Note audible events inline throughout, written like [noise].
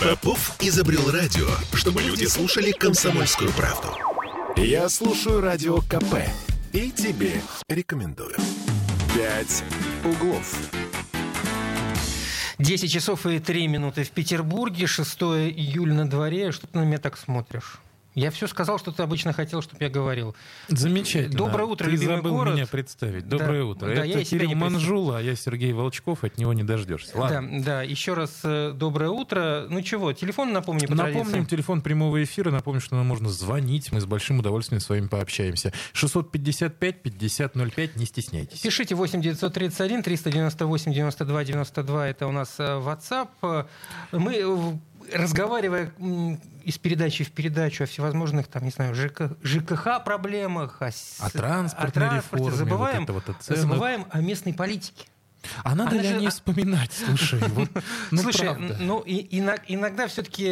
Попов изобрел радио, чтобы люди слушали комсомольскую правду. Я слушаю радио КП и тебе рекомендую. «Пять углов». 10 часов и 3 минуты в Петербурге, 6 июля на дворе. Что ты на меня так смотришь? Я все сказал, что ты обычно хотел, чтобы я говорил. Замечательно. Доброе утро, Ты любимый забыл город. меня представить. Доброе Да, утро. да, я Это себя Кирилл. Манжула, а я Сергей Волчков. От него не дождешься. Ладно. Да, да, еще раз э, доброе утро. Ну чего, телефон напомни по Напомним, традиции. телефон прямого эфира. Напомню, что нам можно звонить. Мы с большим удовольствием с вами пообщаемся. 655-5005. Не стесняйтесь. Пишите 8 931 398 92 92. Это у нас э, WhatsApp. Э, Мы, разговаривая из передачи в передачу о всевозможных, там, не знаю, ЖК, ЖКХ проблемах, о, О транспортной о транспорте, реформе, забываем, вот это вот о ценах. забываем о местной политике. А надо Она ли же- о ней а- вспоминать? Слушай, вот, [laughs] ну Слушай, правда. ну и, ино- иногда все-таки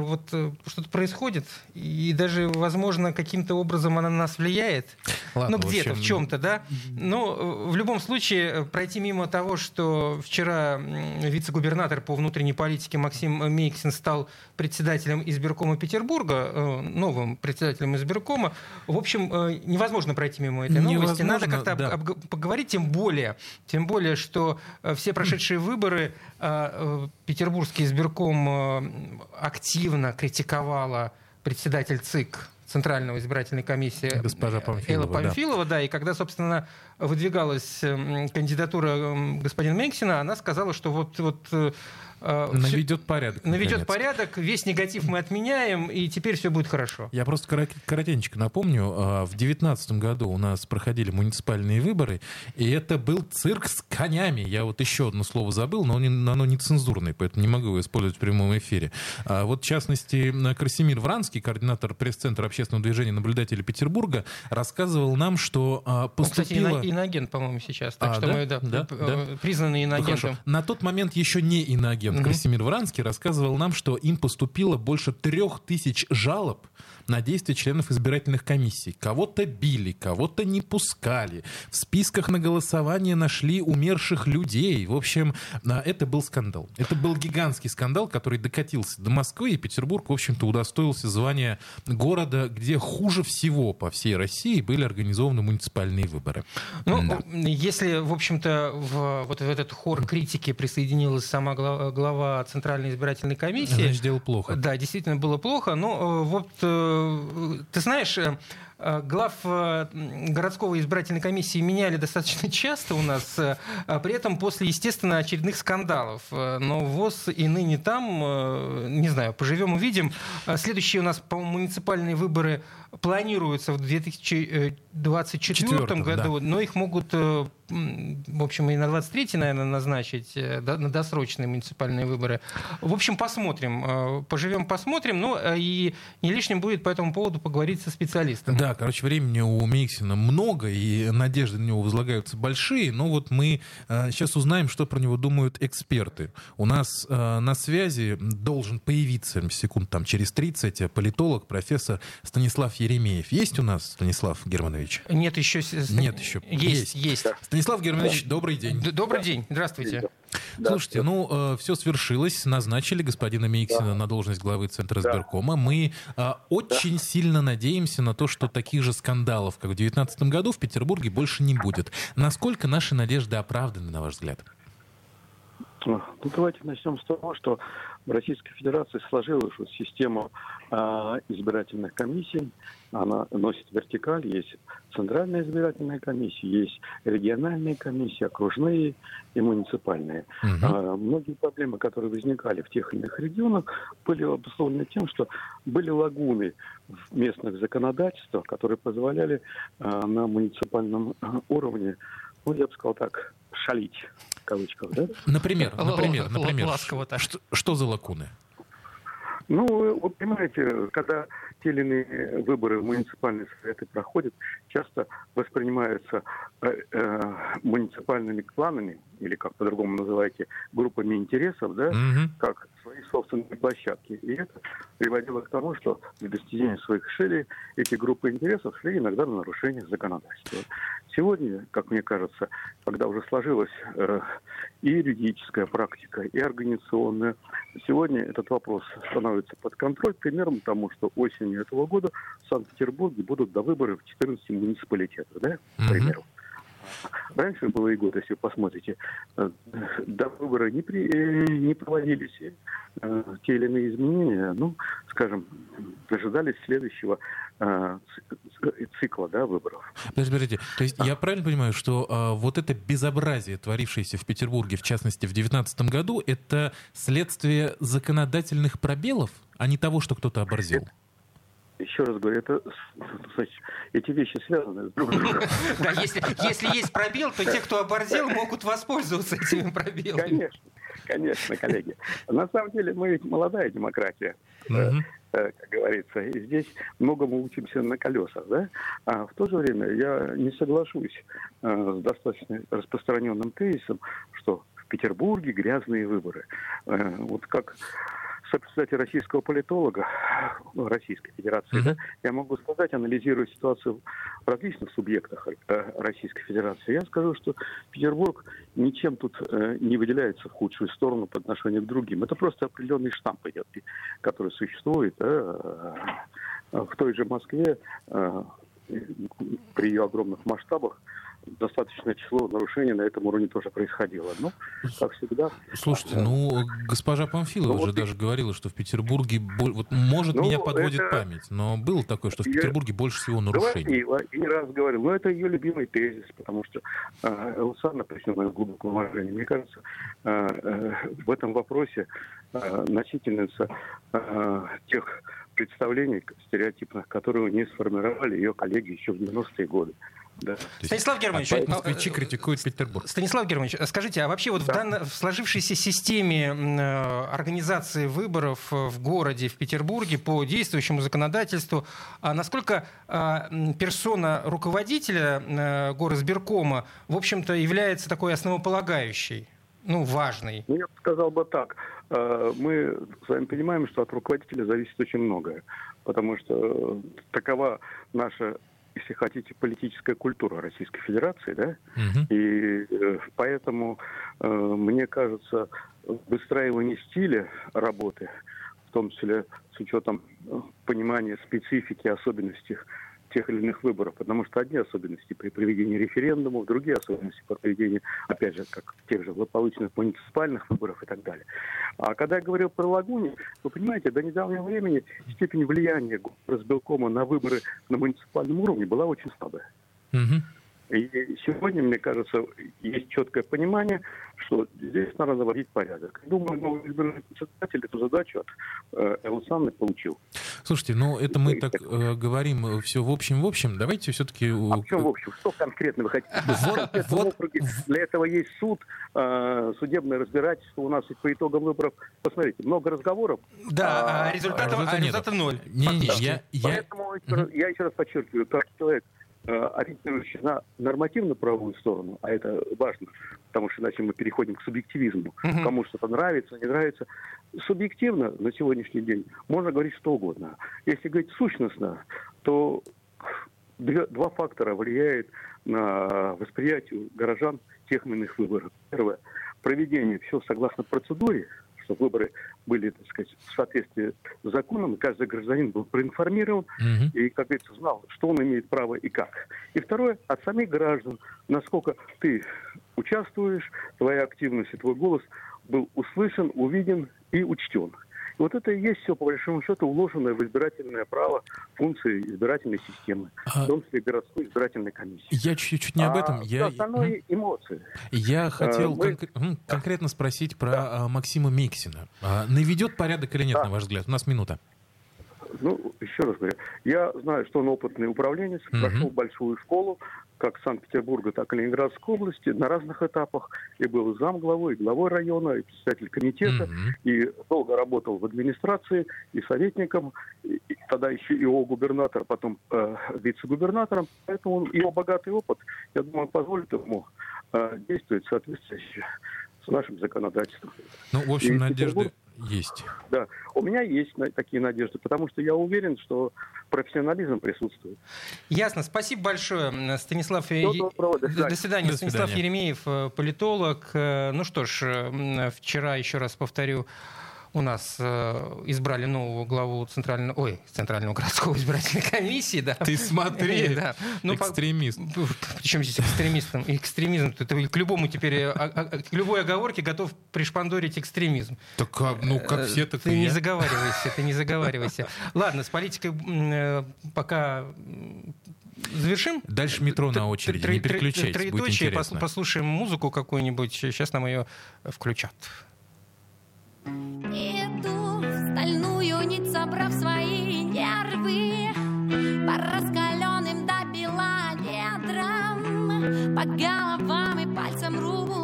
вот э, что-то происходит, и даже, возможно, каким-то образом она на нас влияет. Ладно, ну, в где-то, в, общем, чем-то, да. Но э, в любом случае, э, пройти мимо того, что вчера вице-губернатор по внутренней политике Максим Мейксин стал председателем избиркома Петербурга, э, новым председателем избиркома, в общем, э, невозможно пройти мимо этой новости. Надо Невозможно, как-то об- да. обг- поговорить, тем более, тем более, что э, все прошедшие выборы э, э, Петербургский избирком активно критиковала председатель ЦИК Центрального избирательной комиссии Госпожа Памфилова, Элла да. Памфилова, да. и когда, собственно, выдвигалась м, кандидатура м, господина Менксина, она сказала, что вот, вот Наведет порядок. наведет наконец. порядок, весь негатив мы отменяем, и теперь все будет хорошо. Я просто корот- коротенько напомню, а, в 2019 году у нас проходили муниципальные выборы, и это был цирк с конями. Я вот еще одно слово забыл, но оно оно нецензурное, поэтому не могу его использовать в прямом эфире. А Вот, в частности, Красимир Вранский, координатор пресс-центра общественного движения наблюдатели Петербурга, рассказывал нам, что а, Он, кстати, поступило... ино- иноагент, по-моему, сейчас. Так А, что да? мы, да, Да, п- да. э, признанный Ну, иноагентом. хорошо. На тот момент еще не иноагент Мгм. Красимир Вранский рассказывал нам, что им поступило больше трех тысяч жалоб на действия членов избирательных комиссий. Кого-то били, кого-то не пускали. В списках на голосование нашли умерших людей. В общем, а, это был скандал. Это был гигантский скандал, который докатился до Москвы, и Петербург, в общем-то, удостоился звания города, где хуже всего по всей России были организованы муниципальные выборы. Ну, Да. если, в общем-то, в, вот в этот хор критики присоединилась сама глава, глава Центральной избирательной комиссии, Значит, дело плохо. Да, действительно было плохо. Но э, вот э, ты знаешь, э, глав городского избирательной комиссии меняли достаточно часто у нас, а при этом после, естественно, очередных скандалов. Но ВОЗ и ныне там, не знаю, поживем увидим. Следующие у нас, по-моему, муниципальные выборы планируются в 2024 Четвертом, году, но их могут, в общем, и на 23 наверное, назначить, э, на досрочные муниципальные выборы. В общем, посмотрим. э, Поживем, посмотрим. Ну, э, и не лишним будет по этому поводу поговорить со специалистом. Да, короче, времени у Мейксина много, и надежды на него возлагаются большие, но вот мы сейчас узнаем, что про него думают эксперты. У нас на связи должен появиться, секунд там через 30, э, политолог, профессор Станислав Еремеев. Есть у нас, Станислав Германович? Нет еще... Нет еще. Есть, есть. Станислав Германович, добрый день. Д- Добрый день, здравствуйте. Слушайте, ну все свершилось, назначили господина Мейксина на должность главы Центра избиркома. Мы а, очень сильно надеемся на то, что таких же скандалов, как в 2019 году, в Петербурге больше не будет. Насколько наши надежды оправданы, на ваш взгляд? Ну, давайте начнем с того, что в Российской Федерации сложилась вот система а, избирательных комиссий. Она носит вертикаль. Есть центральная избирательная комиссия, есть региональные комиссии, окружные и муниципальные. Мгм. А, многие проблемы, которые возникали в тех или иных регионах, были обусловлены тем, что были лагуны в местных законодательствах, которые позволяли а, на муниципальном уровне, ну, я бы сказал так, шалить, в кавычках, да? Например, например, например, ласково так. что, что за лакуны? Ну, вы вы понимаете, когда те или иные выборы в муниципальные советы проходят, часто воспринимаются э, э, муниципальными кланами, или как по-другому называете, группами интересов, да, Мгм. как свои собственные площадки. И это приводило к тому, что для достижения своих целей эти группы интересов шли иногда на нарушение законодательства. Сегодня, как мне кажется, когда уже сложилась э, и юридическая практика, и организационная, сегодня этот вопрос становится под контроль примером тому, что осенью этого года в Санкт-Петербурге будут до выборов в 14 муниципалитетах, да, к примеру. Раньше было и год, если вы посмотрите, э, до выбора не, при, э, не проводились э, те или иные изменения, ну, скажем, дожидались следующего цикла да, выборов. Подождите, подождите. То есть я правильно понимаю, что а, вот это безобразие, творившееся в Петербурге, в частности, в 2019 году, это следствие законодательных пробелов, а не того, что кто-то оборзел? Еще раз говорю, это, значит, эти вещи связаны с друг другом. [laughs] Да, если, если есть пробел, то те, кто оборзел, могут воспользоваться этими пробелами. Конечно, конечно, коллеги. На самом деле мы ведь молодая демократия. Uh-huh как говорится. И здесь многому учимся на колесах, да? А в то же время я не соглашусь э, с достаточно распространенным тезисом, что в Петербурге грязные выборы. Э, вот как сопредседатель российского политолога ну, Российской Федерации, да, я могу сказать, анализируя ситуацию в различных субъектах э, Российской Федерации, я скажу, что Петербург ничем тут э, не выделяется в худшую сторону по отношению к другим. Это просто определенный штамп идет, который существует э, в той же Москве при ее огромных масштабах достаточное число нарушений на этом уровне тоже происходило. Но, как всегда... Слушайте, ну, госпожа Памфилова ну, же вот даже и... говорила, что в Петербурге... Вот, может, ну, меня подводит это... память, но было такое, что в Петербурге Я... больше всего нарушений. Говорила, и не раз говорил. Но это ее любимый тезис, потому что э, Элсана, при всем моем глубоком уважении, мне кажется, э, э, в этом вопросе э, носительница э, тех представлений стереотипных, которые у нее сформировали ее коллеги еще в 90-е годы. Да. Станислав Германович, а москвичи критикуют Петербург. Станислав Германович, скажите, а вообще вот да. в, данной, в сложившейся системе э, организации выборов в городе, в Петербурге по действующему законодательству, а насколько э, персона руководителя э, горосберкома, в общем-то, является такой основополагающей? ну, важной? Ну, я сказал бы так. Мы с вами понимаем, что от руководителя зависит очень многое, потому что такова наша если хотите, политическая культура Российской Федерации, да, угу. и э, поэтому э, мне кажется, выстраивание стиля работы, в том числе с учетом э, понимания специфики, особенностей тех или иных выборов, потому что одни особенности при проведении референдумов, другие особенности при проведении, опять же, как тех же злополучных муниципальных выборов и так далее. А когда я говорил про Лагуни, вы понимаете, до недавнего времени степень влияния разбелкома на выборы на муниципальном уровне была очень слабая. Угу. И сегодня, мне кажется, есть четкое понимание, что здесь надо заводить порядок. Думаю, новый избранный председатель эту задачу от э, Элсаны получил. Слушайте, ну это мы так э, говорим э, все в общем, в общем. Давайте все-таки... А в чем в общем? Что конкретно вы хотите? Вот, вот. Для этого есть суд, э, судебное разбирательство у нас по итогам выборов. Посмотрите, много разговоров. Да, а, а результатов, а результата ноль. Не-не, я, я... Поэтому я еще раз подчеркиваю, как человек, Э, ориентирующийся на нормативно-правовую сторону, а это важно, потому что иначе мы переходим к субъективизму. Угу. Кому что-то нравится, не нравится. Субъективно на сегодняшний день можно говорить что угодно. Если говорить сущностно, то два фактора влияют на восприятие горожан тех или иных выборов. Первое. Проведение все согласно процедуре, чтобы выборы были, так сказать, в соответствии с законом, и каждый гражданин был проинформирован угу. и, как говорится, знал, что он имеет право и как. И второе, от самих граждан, насколько ты участвуешь, твоя активность и твой голос был услышан, увиден и учтен. И вот это и есть все, по большому счету, уложенное в избирательное право функции избирательной системы, а... в том числе городской избирательной комиссии. Я чуть-чуть не об этом. А я... остальное эмоции. Я хотел а, мы... кон- конкретно спросить про да. А, Максима Миксина. А, наведет порядок или нет, да. на ваш взгляд? У нас минута. Ну, еще раз говорю, я знаю, что он опытный управленец, угу. прошел большую школу, как Санкт-Петербурга, так и Ленинградской области на разных этапах. И был зам главой, и главой района, и председатель комитета, mm-hmm. и долго работал в администрации, и советником, и, и тогда еще его губернатор, потом э, вице-губернатором. Поэтому его богатый опыт, я думаю, позволит ему э, действовать соответствующе с нашим законодательством. Ну, в общем, и надежды... Есть. Да, у меня есть на- такие надежды, потому что я уверен, что профессионализм присутствует. Ясно. Спасибо большое, Станислав. Всего Е- доброго, до свидания. До свидания. До Станислав. Еремеев, э, политолог. Э, Ну что ж, э, вчера, еще раз повторю, у нас э, избрали нового главу Центрального, ой, Центрального городского [laughs] избирательной комиссии. Да. Ты смотри, [laughs] Да. Ну, по- экстремист. [laughs] Причем здесь экстремистом? Экстремизм. Ты к любому теперь, э, а- а- к любой оговорке готов пришпандорить экстремизм. Так как, ну, как Э, все, так Ты не заговаривайся, ты не заговаривайся. Ладно, с политикой э, пока завершим. Дальше метро на очереди, не переключайтесь, будет интересно. Послушаем музыку какую-нибудь. Сейчас нам ее включат. Иду стальную нить, собрав свои нервы По раскаленным до бела недрам По головам и пальцам рук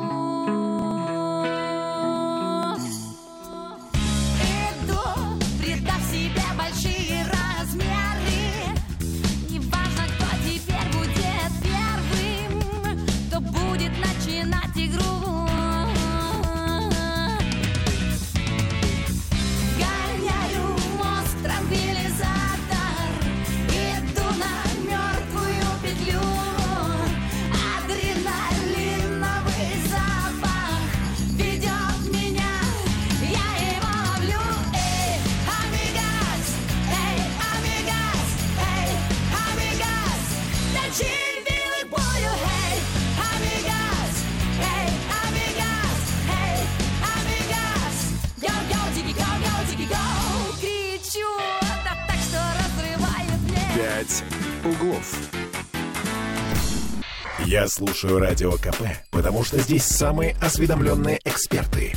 слушаю Радио КП, потому что здесь самые осведомленные эксперты.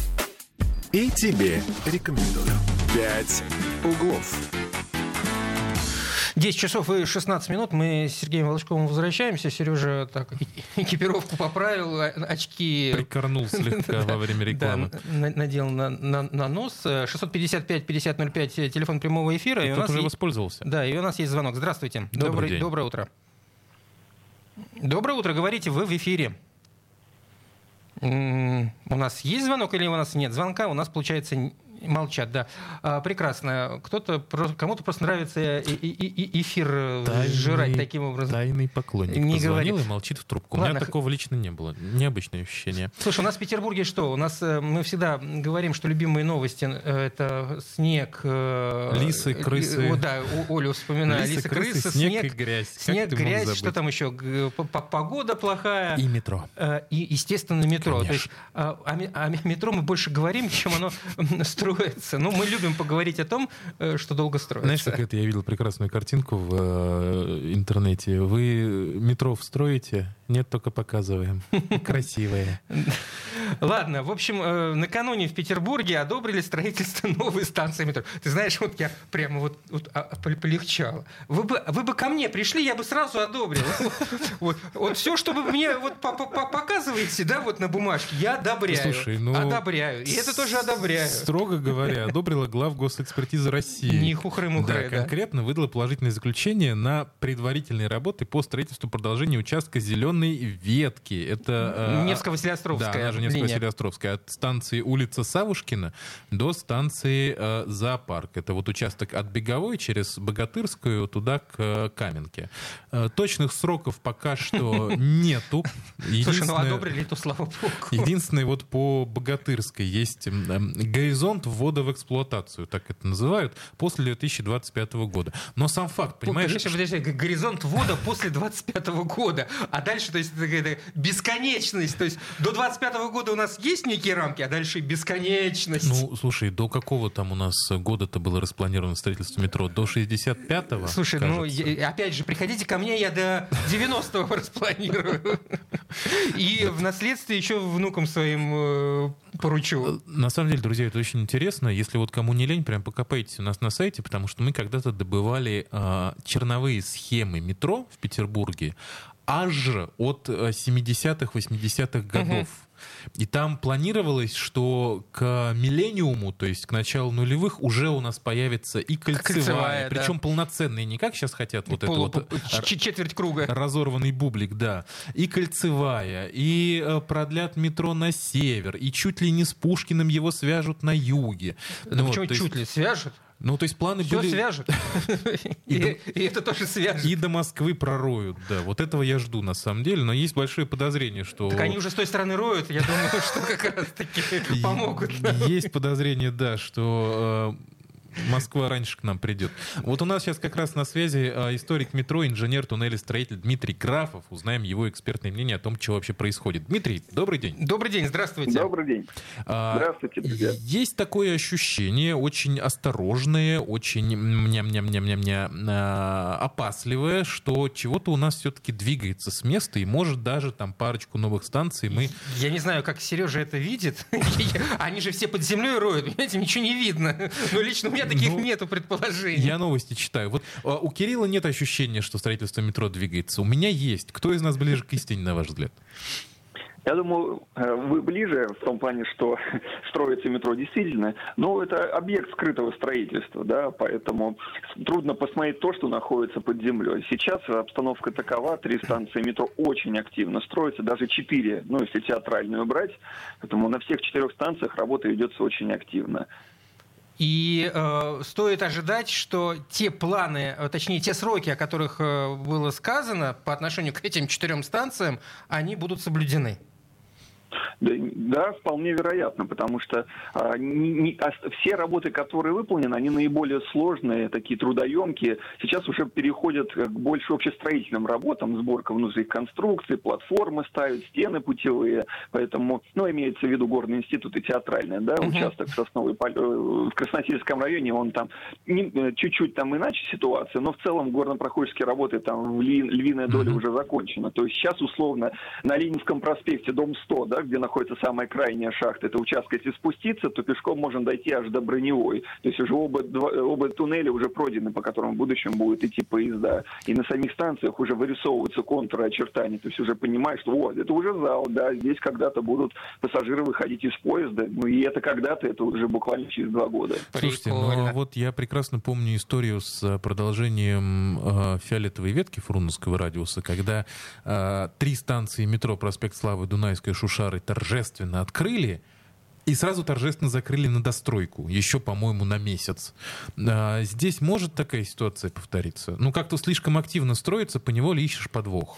И тебе рекомендую. «Пять углов». 10 часов и 16 минут. Мы с Сергеем Волчковым возвращаемся. Сережа так [laughs] экипировку поправил, очки Прикорнул слегка [laughs] во время рекламы. Да, надел на, на- на нос. Э, 655-5005, э, телефон прямого эфира. и у Кто-то нас уже воспользовался. Да, и у нас есть звонок. Здравствуйте. Добрый день. Доброе утро. Доброе утро, говорите, вы в эфире. У нас есть звонок или у нас нет звонка? У нас, получается, молчат, да. А, прекрасно. Кто-то, кому-то просто нравится и- и- и- эфир э, Тайный- сжирать таким образом. Тайный поклонник Не позвонил говори. и молчит в трубку. У Ладно. меня такого лично не было. Необычное ощущение. Слушай, у нас в Петербурге что? У нас э, мы всегда говорим, что любимые новости э, это снег, э, Лисы, э, крысы. о, да, у- Олю вспоминаю. Лисы, Лисы, крысы, крысы, снег снег, и грязь. Как снег, грязь, что там еще? Погода плохая. И метро. Э, И, естественно, метро. Конечно. То есть о ме- о метро мы больше говорим, чем оно м, [laughs] строится. Ну, мы любим поговорить о том, э, что долго строится. Знаешь, как это я видел прекрасную картинку в э, интернете. Вы метро строите? Нет, только показываем. [laughs] Красивые. Ладно, в общем, э, накануне в Петербурге одобрили строительство [laughs] новой станции метро. Ты знаешь, вот я прямо вот, вот, а, пол- полегчало. Вы бы, вы бы ко мне пришли, я бы сразу одобрил. [laughs] Вот, вот все, что вы мне вот по- по- по- показываете, да, вот на бумажке, я одобряю. Слушай, ну... Одобряю. И это тоже одобряю. Строго говоря, одобрила глав госэкспертизы России. Не хухры-мухры, да. конкретно выдала положительное заключение на предварительные работы по строительству продолжения участка зеленой ветки. Это э, Невско-Василиостровская Да, она же линия. Невско-Василиостровская. От станции улица Савушкина до станции э, Зоопарк. Это вот участок от Беговой через Богатырскую туда к э, Каменке. Э, точных сроков пока что нету. Слушай, ну одобрили, то слава богу. Единственное, вот по Богатырской есть эм, горизонт ввода в эксплуатацию, так это называют, после 2025 года. Но сам факт, понимаешь, Подожди, подожди, горизонт ввода после 25 года. А дальше, то есть, бесконечность. То есть, до 25 года у нас есть некие рамки, а дальше бесконечность. ну, слушай, до какого там у нас года-то было распланировано строительство метро? До 65-го, Слушай, ну, кажется. я- опять же, приходите ко мне, я до 90-го распланирую. И в наследстве еще внукам своим э, поручу. На самом деле, друзья, это очень интересно. Если вот кому не лень, прям покопайтесь у нас на сайте, потому что мы когда-то добывали а, черновые схемы метро в Петербурге аж от а, 70-х, 80-х годов. И там планировалось, что к миллениуму, то есть к началу нулевых, уже у нас появится и кольцевая, Кольцевая, да. причем полноценная, не как сейчас хотят вот это Полу- вот ч- четверть круга. разорванный бублик, да, и кольцевая, и э, продлят метро на север, и чуть ли не с Пушкиным его свяжут на юге. Да Ну, почему то есть- чуть ли свяжут? Ну, то есть планы Все были... свяжут. [laughs] И и это тоже свяжут. И до Москвы пророют, да. Вот этого я жду на самом деле, но есть большое подозрение, что... Так они уже с той стороны роют, я думаю, [laughs] что как раз таки помогут. Есть подозрение, да, что э, Москва раньше к нам придет. Вот у нас сейчас как раз на связи э, историк метро, инженер, туннелестроитель Дмитрий Графов. Узнаем его экспертное мнение о том, что вообще происходит. Дмитрий, добрый день. Добрый день, здравствуйте. Добрый день. А, Здравствуйте, друзья. Есть такое ощущение, очень осторожное, очень мня-мня-мня-мня-мня а, опасливое, что чего-то у нас все-таки двигается с места, и может даже там парочку новых станций мы... Я не знаю, как Сережа это видит. [laughs] Они же все под землей роют, понимаете, ничего не видно. Но лично у меня таких Ну, нету предположений. Я новости читаю. Вот а, у Кирилла нет ощущения, что строительство метро двигается. У меня есть. Кто из нас ближе к истине, на ваш взгляд? Я думаю, э, вы ближе в том плане, что [laughs] строится метро действительно, но это объект скрытого строительства, да, поэтому трудно посмотреть то, что находится под землей. Сейчас обстановка такова, три станции метро очень активно строятся, даже четыре, ну, если театральную брать, поэтому на всех четырех станциях работа ведется очень активно. И э, стоит ожидать, что те планы, э, точнее те сроки, о которых э, было сказано по отношению к этим четырем станциям, они будут соблюдены. Да, да, вполне вероятно, потому что а, не- не- а, все работы, которые выполнены, они наиболее сложные, такие трудоемкие. Сейчас уже переходят к больше общестроительным работам, сборка внутренних конструкций, платформы ставят, стены путевые. Поэтому, ну, имеется в виду Горный институт и театральный, да, Мгм. участок Пол- э, в Красносельском районе, он там э, чуть-чуть там иначе ситуация, но в целом горно-проходческие работы там львиная доля уже закончена. То есть сейчас условно на Ленинском проспекте, дом 100, да, где находится самая крайняя шахта, это участок, если спуститься, то пешком можно дойти аж до Броневой. То есть уже оба, два- оба туннеля уже пройдены, по которым в будущем будут идти поезда. И на самих станциях уже вырисовываются контуры очертаний. То есть уже понимаешь, что вот, это уже зал, да, здесь когда-то будут пассажиры выходить из поезда. Ну и это когда-то, это уже буквально через два года. Слушайте, ну вот я прекрасно помню историю с э, продолжением э, фиолетовой ветки Фрунзенского радиуса, когда э, три станции метро Проспект Славы, Дунайская, Шушары торжественно открыли, и сразу торжественно закрыли на достройку, еще, по-моему, на месяц. А, Здесь может такая ситуация повториться? Ну, как-то слишком активно строится, поневоле ищешь подвох.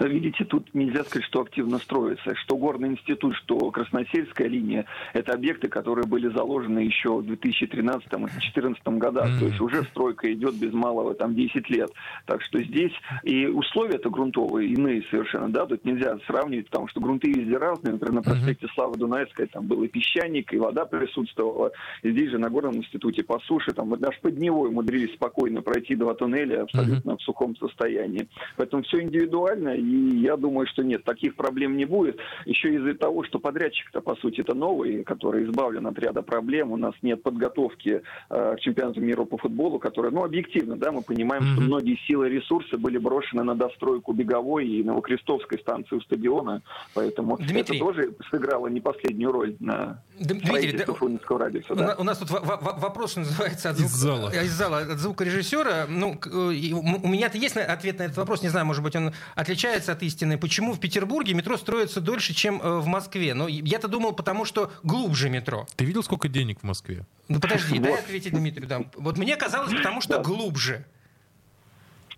Видите, тут нельзя сказать, что активно строится. Что Горный институт, что Красносельская линия – это объекты, которые были заложены еще в 2013-2014 годах. То есть уже стройка идет без малого там 10 лет. Так что здесь и условия-то грунтовые иные совершенно. Да? Тут нельзя сравнивать, потому что грунты везде разные. Например, на проспекте Славы Дунайской там был и песчаник, и вода присутствовала. И здесь же на Горном институте по суше, там вот даже под него умудрились спокойно пройти два туннеля абсолютно в сухом состоянии. Поэтому все индивидуально, и я думаю, что нет, таких проблем не будет. Еще из-за того, что подрядчик-то, по сути, это новый, который избавлен от ряда проблем. У нас нет подготовки э, к чемпионату мира по футболу, которая, ну, объективно, да, мы понимаем, что многие силы и ресурсы были брошены на достройку Беговой и Новокрестовской станции у стадиона. Поэтому Дмитрий. это тоже сыграло не последнюю роль на Дмитрий, да, радиуса. У, да. у нас тут во- во- вопрос, что называется, от Из звук- зала. Из зала, от звукорежиссера. Ну, э, у меня-то есть на- ответ на этот вопрос, не знаю, может быть, он отличается от истины. Почему в Петербурге метро строится дольше, чем э, в Москве? Ну, я-то думал, потому что глубже метро. Ты видел, сколько денег в Москве? Ну, подожди, дай Вот. ответить Дмитрию. Да. Вот мне казалось, потому что Да. глубже.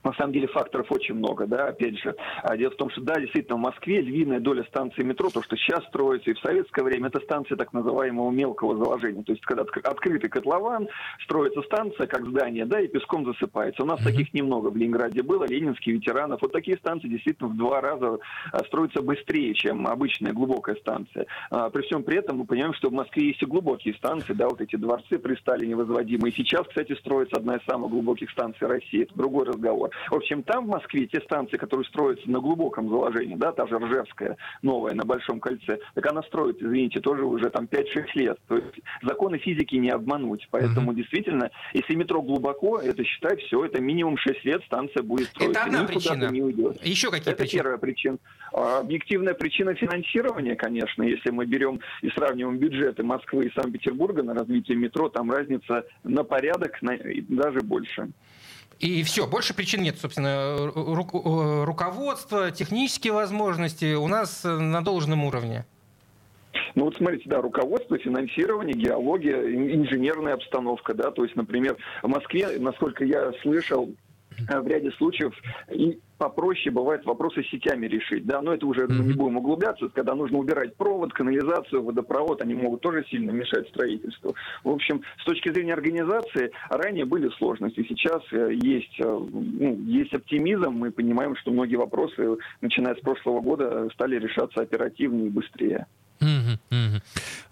На самом деле факторов очень много, да, опять же. А Дело в том, что, да, действительно, в Москве львиная доля станций метро, то, что сейчас строится, и в советское время, это станции так называемого мелкого заложения. То есть, когда отк- открытый котлован, строится станция, как здание, да, и песком засыпается. У нас таких немного в Ленинграде было, ленинские ветеранов. Вот такие станции действительно в два раза а, строятся быстрее, чем обычная глубокая станция. А, При всем при этом мы понимаем, что в Москве есть и глубокие станции, да, вот эти дворцы при Сталине возводимые. Сейчас, кстати, строится одна из самых глубоких станций России. Это другой разговор. В общем, там в Москве те станции, которые строятся на глубоком заложении, да, та же Ржевская, новая, на Большом кольце, так она строится, извините, тоже уже там 5-6 лет. То есть законы физики не обмануть. Поэтому mm-hmm. действительно, если метро глубоко, это считай все, это минимум 6 лет станция будет строиться. Это одна Никуда причина. Не уйдет. Еще какие это причины? первая причина. А, объективная причина финансирования, конечно, если мы берем и сравниваем бюджеты Москвы и Санкт-Петербурга на развитие метро, там разница на порядок, на, даже больше. И все, больше причин нет, собственно, ру- руководство, технические возможности у нас на должном уровне. Ну вот смотрите, да, руководство, финансирование, геология, инженерная обстановка, да, то есть, например, в Москве, насколько я слышал, в ряде случаев и попроще бывает вопросы с сетями решить, да, но это уже mm-hmm. не будем углубляться, когда нужно убирать провод, канализацию, водопровод, они могут тоже сильно мешать строительству. В общем, с точки зрения организации, ранее были сложности, сейчас э, есть, э, ну, есть оптимизм, мы понимаем, что многие вопросы, начиная с прошлого года, стали решаться оперативнее и быстрее.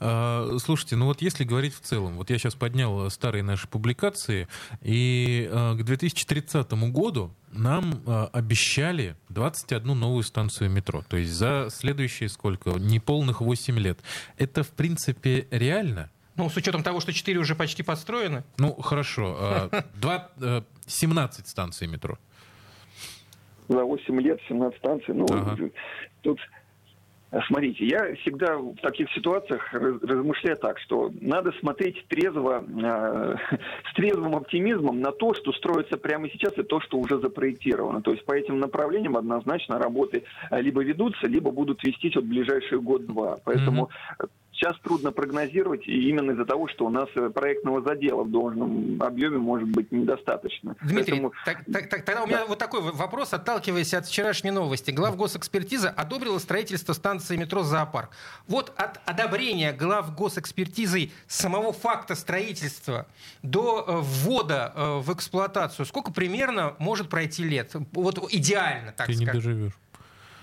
А, слушайте, ну вот если говорить в целом, вот я сейчас поднял старые наши публикации, и а, к 2030 году нам а, обещали 21 новую станцию метро. То есть за следующие сколько? Неполных 8 лет. Это, в принципе, реально? Ну, с учетом того, что 4 уже почти построены. Ну, хорошо. [laughs] 2, 17 станций метро. За 8 лет 17 станций. Ну, ага. тут Смотрите, я всегда в таких ситуациях размышляю так, что надо смотреть трезво, э, [laughs] с трезвым оптимизмом на то, что строится прямо сейчас, и то, что уже запроектировано. То есть по этим направлениям однозначно работы э, либо ведутся, либо будут вестись вот ближайшие год-два. Поэтому mm-hmm сейчас трудно прогнозировать, и именно из-за того, что у нас э, проектного задела в должном объеме может быть недостаточно. Дмитрий, Поэтому... так, так, так, тогда у меня да. вот такой вопрос, отталкиваясь от вчерашней новости. Глав госэкспертиза одобрила строительство станции метро «Зоопарк». Вот от одобрения глав госэкспертизы самого факта строительства до э, ввода э, в эксплуатацию сколько примерно может пройти лет? Вот идеально, так Ты скажем. не доживешь.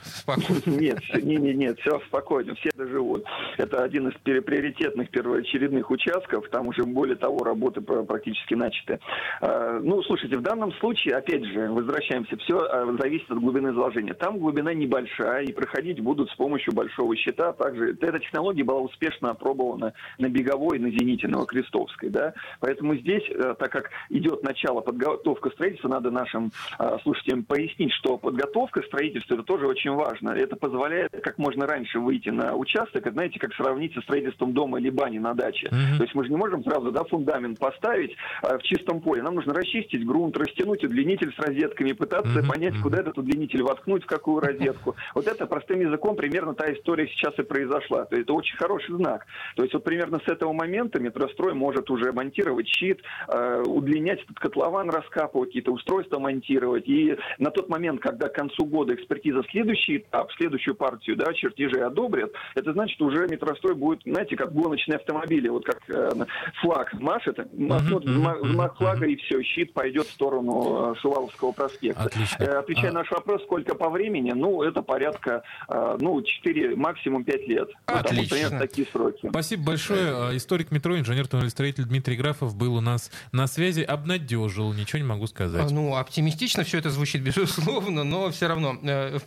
Спокойно. [laughs] Нет, нет, нет, нет, все спокойно, все доживут. Это один из приоритетных первоочередных участков, там уже более того работы практически начаты. А, ну, слушайте, в данном случае, опять же, возвращаемся, все а, зависит от глубины заложения. Там глубина небольшая, и проходить будут с помощью большого щита. Также эта технология была успешно опробована на Беговой, на Зените, Новокрестовской, да. Поэтому здесь, э, так как идет начало подготовка строительства, надо нашим а, слушателям пояснить, что подготовка строительства это тоже очень очень важно. Это позволяет как можно раньше выйти на участок, знаете, как сравнить со строительством дома или бани на даче. Mm-hmm. То есть мы же не можем сразу да, фундамент поставить э, в чистом поле. Нам нужно расчистить грунт, растянуть удлинитель с розетками, пытаться mm-hmm. понять, куда этот удлинитель воткнуть, в какую розетку. Вот это простым языком примерно та история сейчас и произошла. То есть это очень хороший знак. То есть вот примерно с этого момента метрострой может уже монтировать щит, э, удлинять этот котлован, раскапывать, какие-то устройства монтировать. И на тот момент, когда к концу года экспертиза следующая следующий этап, следующую партию да, чертежей одобрят, это значит, уже метрострой будет, знаете, как гоночные автомобили, вот как э, флаг машет, махнут знак флага, и все, щит пойдет в сторону э, Шуваловского проспекта. Отлично. Э, отвечая а... на наш вопрос, сколько по времени, ну, это порядка, э, ну, 4, максимум 5 лет. Отлично. Вот, такие сроки. Спасибо большое. Э, историк метро, инженер-строитель Дмитрий Графов был у нас на связи, обнадежил, ничего не могу сказать. Ну, оптимистично все это звучит, [laughs] безусловно, но все равно э,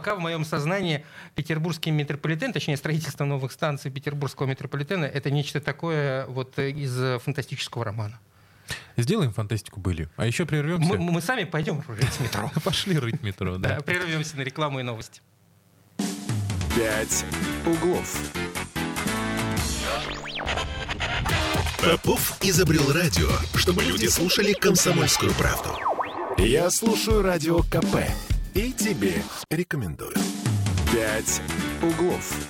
пока в моем сознании петербургский метрополитен, точнее строительство новых станций петербургского метрополитена, это нечто такое вот из фантастического романа. Сделаем фантастику были. А еще прервемся. Мы, мы сами пойдем рыть метро. [laughs] Пошли рыть метро, да. да. Прервемся на рекламу и новости. Пять углов. Попов изобрел радио, чтобы люди слушали комсомольскую правду. Я слушаю радио КП и тебе рекомендую. «Пять углов».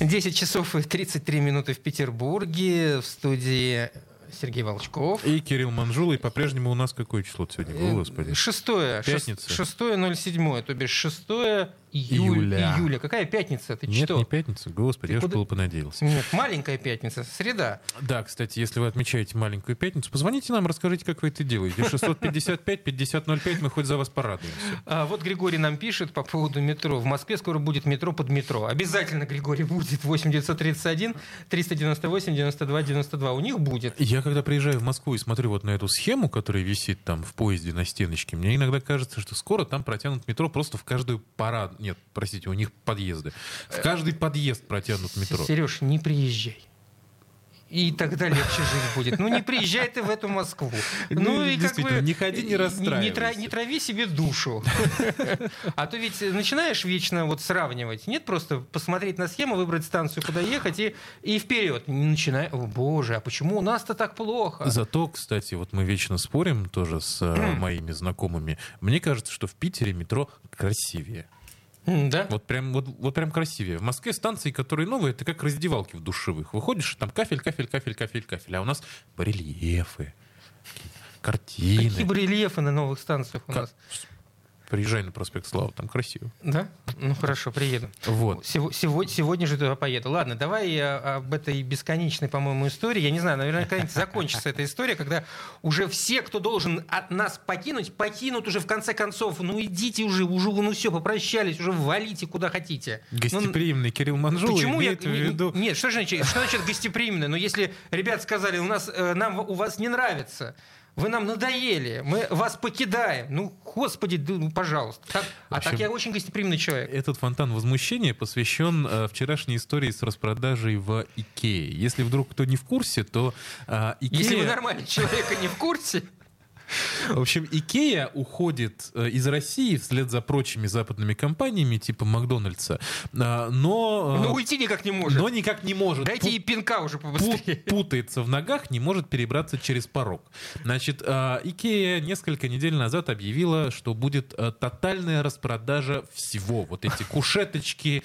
10 часов и 33 минуты в Петербурге. В студии Сергей Волчков. И Кирилл Манжула. И по-прежнему у нас какое число сегодня было, господи? Шестое. Пятница. Шестое, ноль седьмое. То бишь шестое Июль, Июля. июля. Какая пятница? Ты Нет, что? не пятница. Господи, Ты я куда- было понадеялся. Нет, маленькая пятница, среда. Да, кстати, если вы отмечаете маленькую пятницу, позвоните нам, расскажите, как вы это делаете. 655-5005, мы хоть за вас порадуемся. А вот Григорий нам пишет по поводу метро. В Москве скоро будет метро под метро. Обязательно, Григорий, будет. 8931 398 92 92. У них будет. Я когда приезжаю в Москву и смотрю вот на эту схему, которая висит там в поезде на стеночке, мне иногда кажется, что скоро там протянут метро просто в каждую парад. Нет, простите, у них подъезды. В каждый подъезд протянут метро. Сереж, не приезжай. И тогда легче жить будет. Ну, не приезжай ты в эту Москву. Ну, Ну, и как бы... не ходи, не Не, расстраивайся. тра- не трави себе душу. А то ведь начинаешь вечно вот сравнивать. Нет, просто посмотреть на схему, выбрать станцию, куда ехать, и, и вперед. Не начинай. О, боже, а почему у нас-то так плохо? Зато, кстати, вот мы вечно спорим тоже с э, [clears throat] моими знакомыми. Мне кажется, что в Питере метро красивее. Да? Вот прям, вот, вот прям красивее. В Москве станции, которые новые, это как раздевалки в душевых. Выходишь, там кафель, кафель, кафель, кафель, кафель. А у нас барельефы, картины. Какие барельефы на новых станциях у Ка- нас? Приезжай на проспект Славы, там красиво. Да? Ну хорошо, приеду. Вот. Сего- сего- сегодня же туда поеду. Ладно, давай я об этой бесконечной, по-моему, истории. Я не знаю, наверное, когда-нибудь закончится эта история, когда уже все, кто должен от нас покинуть, покинут уже в конце концов. Ну идите уже, уже ну все, попрощались, уже валите куда хотите. Ну, Гостеприимный Кирилл Манжул Почему я... в виду... Нет, что значит, что значит гостеприимно? Но если ребят сказали, у нас, э, нам у вас не нравится, вы нам надоели, мы вас покидаем. Ну, господи, да, ну, пожалуйста. Так- а общем, так я очень гостеприимный человек. Этот фонтан возмущения посвящен э, вчерашней истории с распродажей в Икее. Если вдруг кто не в курсе, то э, Икея... Если вы нормальный человек и не в курсе, В общем, Икея уходит э, из России вслед за прочими западными компаниями типа Макдональдса, А, но, э, ну уйти никак не может. но никак не может. Дайте Пу- ей пинка уже побыстрее. путается в ногах, не может перебраться через порог. Значит, э, Икея несколько недель назад объявила, что будет тотальная распродажа всего. Вот эти кушеточки,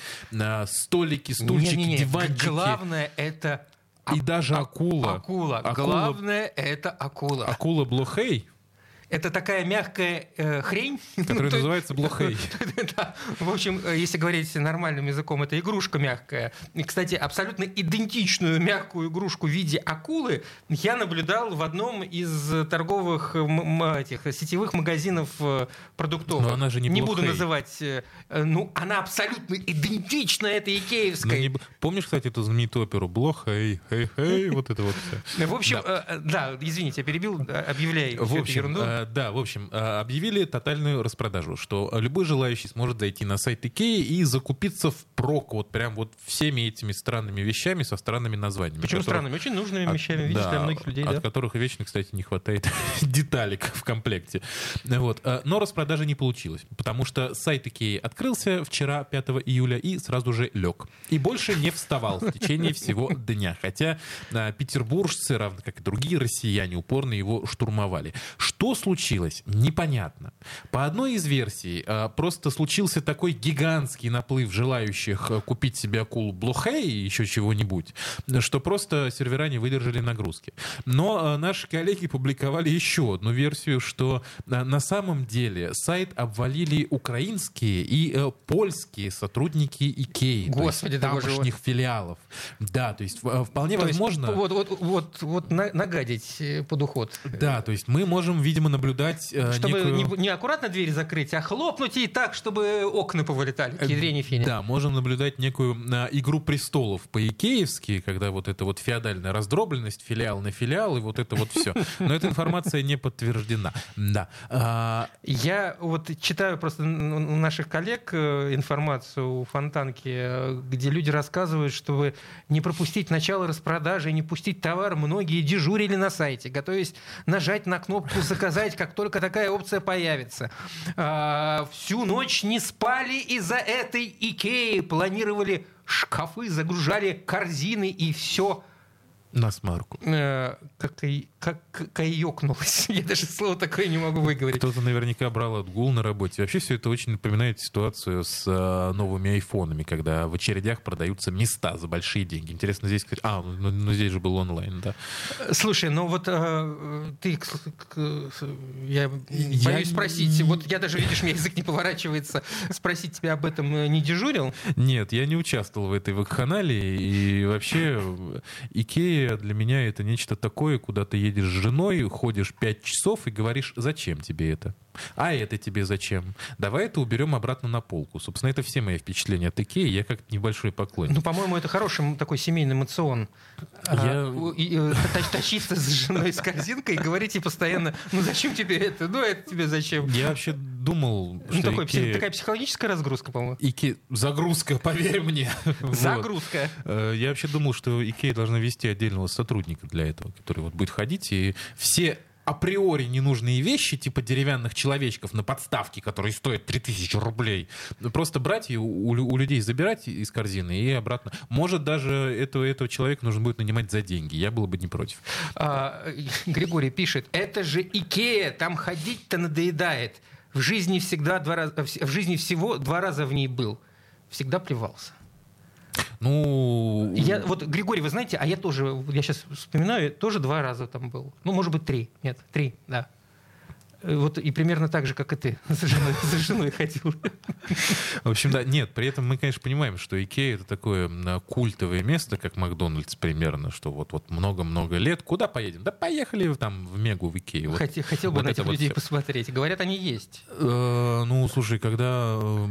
столики, стульчики, Не-не-не, диванчики. Главное это И даже акула. акула. Акула- Главное это акула. Акула Блохей, Это такая мягкая э, хрень. [laughs] которая То- называется Блохей. [laughs] Да. В общем, э, если говорить нормальным языком, это игрушка мягкая. И, кстати, абсолютно идентичную мягкую игрушку в виде акулы я наблюдал в одном из торговых м- этих сетевых магазинов э, продуктовых. Но она же не буду Блохей. называть. э, э, Ну, она абсолютно идентична этой Ну, икеевской. не Помнишь, кстати, эту знаменитую оперу Блохей, хей, хей, вот это вот все. [laughs] В общем, э, э, да, извините, я перебил, да, объявляй В общем, ерунду. Э, да, в общем, э, объявили тотальную распродажу, что любой желающий сможет зайти на сайт Икеи и закупиться впрок вот прям вот всеми этими странными вещами со странными названиями. Почему которых- странными? Очень нужными от- вещами, видишь, да, для многих людей, от да? которых вечно, кстати, не хватает [laughs] деталек в комплекте. Вот. э, Но распродажа не получилась, потому что сайт Икеи открылся вчера, 5 июля, и сразу же лег. И больше не вставал в течение всего дня. Хотя петербуржцы, равно как и другие россияне, упорно его штурмовали. Что случилось? Непонятно. По одной из версий, э, просто случился такой гигантский наплыв желающих э, купить себе акулу Блохей и еще чего-нибудь, что просто сервера не выдержали нагрузки. Но э, наши коллеги публиковали еще одну версию, что э, на самом деле сайт обвалили украинские и э, польские сотрудники Икеи, то есть Господи, да боже тамошних филиалов. Да, то есть э, вполне То есть, возможно... вот, вот, вот, вот на- нагадить под уход. Да, то есть мы можем, видимо, наблюдать э, Чтобы некую... не, не аккуратно дверь закрыть, а хлопнуть ей так, чтобы окна повылетали. к ядрене фене. Да, можем наблюдать некую а, игру престолов по-икеевски, когда вот эта вот феодальная раздробленность, филиал на филиал, и вот это вот все. Но эта информация не подтверждена. Да. А, Я вот читаю просто у наших коллег э, информацию у Фонтанки, э, где люди рассказывают, чтобы не пропустить начало распродажи и не пустить товар, многие дежурили на сайте, готовясь нажать на кнопку «Заказать», как только такая опция появится. А, Всю ночь не спали из-за этой Икеи, планировали шкафы, загружали корзины и все На смарку. Э, как, как каёкнулась. [laughs] Я даже слово такое не могу выговорить. Кто-то наверняка брал отгул на работе. Вообще все это очень напоминает ситуацию с э, новыми айфонами, когда в очередях продаются места за большие деньги. Интересно здесь. А, ну, ну, здесь же был онлайн, да. Слушай, ну вот э, ты, я Я боюсь спросить, вот я даже, видишь, мне язык не поворачивается, спросить тебя об этом э, не дежурил? Нет, я не участвовал в этой вакханалии. И вообще э, Икея для меня это нечто такое, куда ты едешь с женой, ходишь пять часов и говоришь, зачем тебе это? А это тебе зачем? Давай это уберем обратно на полку. Собственно, это все мои впечатления от Икеи. Я как небольшой поклонник. Ну, по-моему, это хороший такой семейный моцион. Я- А, и, э, тащиться с женой с корзинкой и говорить ей постоянно, ну зачем тебе это, ну это тебе зачем? Я вообще думал, Ну, что такой, пси- Икея... такая психологическая разгрузка, по-моему. Ики... Загрузка, поверь мне. [laughs] Вот. Загрузка. Э, Я вообще думал, что Икея должна вести отдельного сотрудника для этого, который вот будет ходить и все априори ненужные вещи, типа деревянных человечков на подставке, которые стоят 3000 рублей, просто брать и у, у- людей забирать из корзины и обратно. Может, даже этого, этого человека нужно будет нанимать за деньги. Я был бы не против. А, Григорий пишет, это же Икея, там ходить-то надоедает. В жизни всегда два раза, в жизни всего два раза в ней был. Всегда плевался. Ну, Я, вот, Григорий, вы знаете, а я тоже, я сейчас вспоминаю, тоже два раза там был. Ну, может быть, три. Нет, три, да. Э, Вот и примерно так же, как и ты, [laughs] за женой, за женой ходил. В общем, да, нет, при этом мы, конечно, понимаем, что Икея это такое культовое место, как Макдональдс примерно, что вот вот много-много лет. Куда поедем? Да поехали там в Мегу в Икею. Вот, Хотел, хотел бы вот на этих вот людей всё. посмотреть. Говорят, они есть. Э, Ну, слушай, когда э,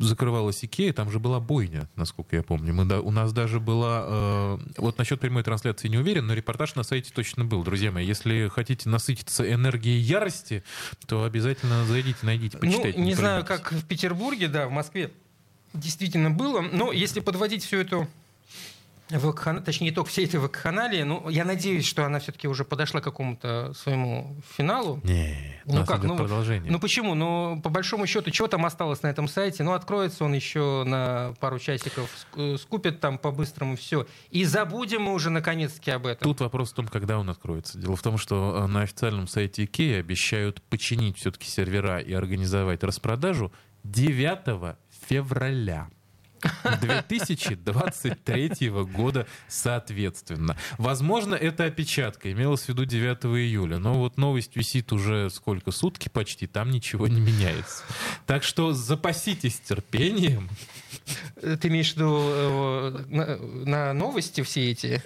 закрывалась Икея, там же была бойня, насколько я помню. Мы, да, у нас даже была... э, Вот насчет прямой трансляции не уверен, но репортаж на сайте точно был. Друзья мои, если хотите насытиться энергией ярости, то обязательно зайдите, найдите, почитайте. ну, не знаю, поленитесь. как в Петербурге, да, в Москве действительно было. Но если подводить всю эту вакхана- точнее, итог всей этой вакханалии, ну, я надеюсь, что она все-таки уже подошла к какому-то своему финалу. Нет, у Ну как, ну, продолжение. Ну почему? Ну, по большому счету, что там осталось на этом сайте? Ну, откроется он еще на пару часиков, ск- скупят там по-быстрому все. И забудем мы уже наконец-таки об этом. Тут вопрос в том, когда он откроется. Дело в том, что э, на официальном сайте IKEA обещают починить все-таки сервера и организовать распродажу 9 февраля. 2023 года соответственно. Возможно, это опечатка, имелось в виду 9 июля, но вот новость висит уже сколько, сутки почти, там ничего не меняется. Так что запаситесь терпением. Ты имеешь в виду э, на, на новости все эти?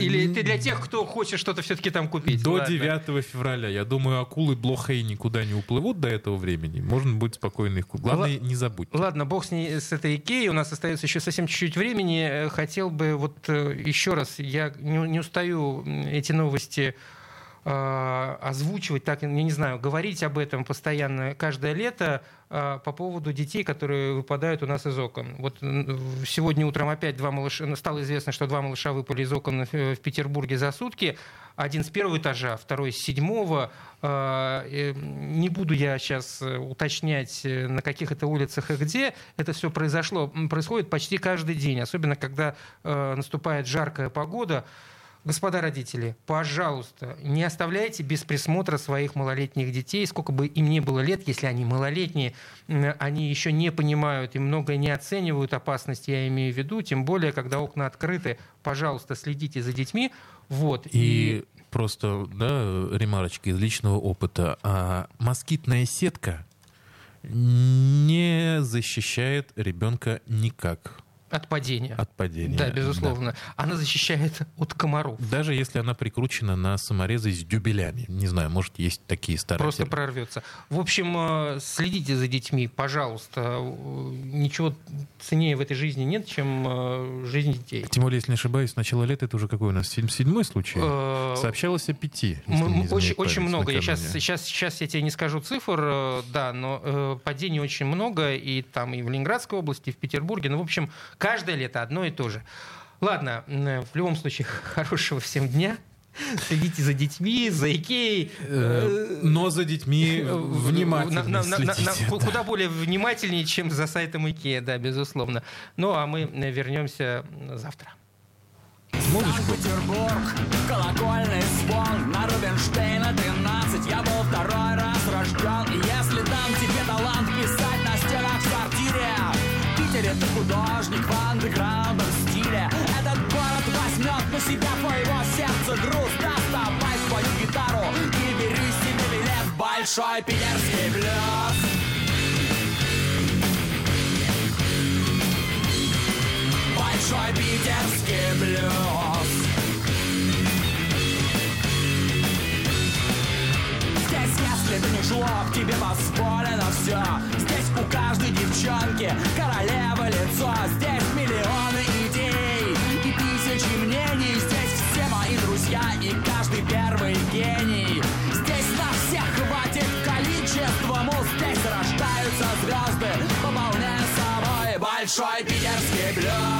Или ты для тех, кто хочет что-то все-таки там купить? До Ладно. 9 февраля. Я думаю, акулы блохей никуда не уплывут до этого времени. Можно будет спокойно их купить. Главное, не забудьте. Ладно, бог с ней, с этой Икеей. У нас остается еще совсем чуть-чуть времени. Э, Хотел бы вот э, еще раз, я не, не устаю эти новости э, озвучивать, так, я не знаю, говорить об этом постоянно каждое лето э, по поводу детей, которые выпадают у нас из окон. Вот сегодня утром опять два малыша, стало известно, что два малыша выпали из окон э, в Петербурге за сутки. Один с первого этажа, второй с седьмого. Э, э, Не буду я сейчас уточнять, э, на каких это улицах и где. Это все произошло, происходит почти каждый день, особенно когда э, наступает жаркая погода. Господа родители, пожалуйста, не оставляйте без присмотра своих малолетних детей, сколько бы им ни было лет, если они малолетние, они еще не понимают и многое не оценивают опасности, я имею в виду, тем более, когда окна открыты, пожалуйста, следите за детьми. Вот. И просто, да, ремарочка из личного опыта. А москитная сетка не защищает ребенка никак от падения. от падения. Да, безусловно. Она защищает от комаров. Даже если она прикручена на саморезы с дюбелями. Не знаю, может, есть такие старые. Просто прорвется. В общем, э, следите за детьми, пожалуйста. Ничего ценнее в этой жизни нет, чем э, жизнь детей. Тем более, если не ошибаюсь, с начала лета это уже какой у нас? Седь- Седьмой случай? Э, Сообщалось о пяти. очень, много. Я сейчас, сейчас, сейчас я тебе не скажу цифр, да, но падений очень много, и там и в Ленинградской области, и в Петербурге. Ну, в общем, каждое лето одно и то же. Ладно, в любом случае, [laughs] хорошего всем дня. Следите за детьми, за Икеей. Э, Но за детьми Э, [laughs] внимательно на- на- на- на- следите, ку- да. Куда [laughs] более внимательнее, чем за сайтом Икея, да, безусловно. Ну, а мы вернемся завтра. Музычку. Петербург, колокольный звон На Рубинштейна 13 Я был второй раз рожден И если Ты художник в андеграундном стиле. Этот город возьмет на себя твоего сердца груз. Доставай свою гитару и бери себе билет Большой питерский блюз. Большой питерский блюз если ты не жлоб, тебе позволено все Здесь у каждой девчонки королева лицо Здесь миллионы идей и тысячи мнений. Здесь все мои друзья и каждый первый гений. Здесь на всех хватит количества муз Здесь рождаются звезды, пополняя собой Большой питерский блюз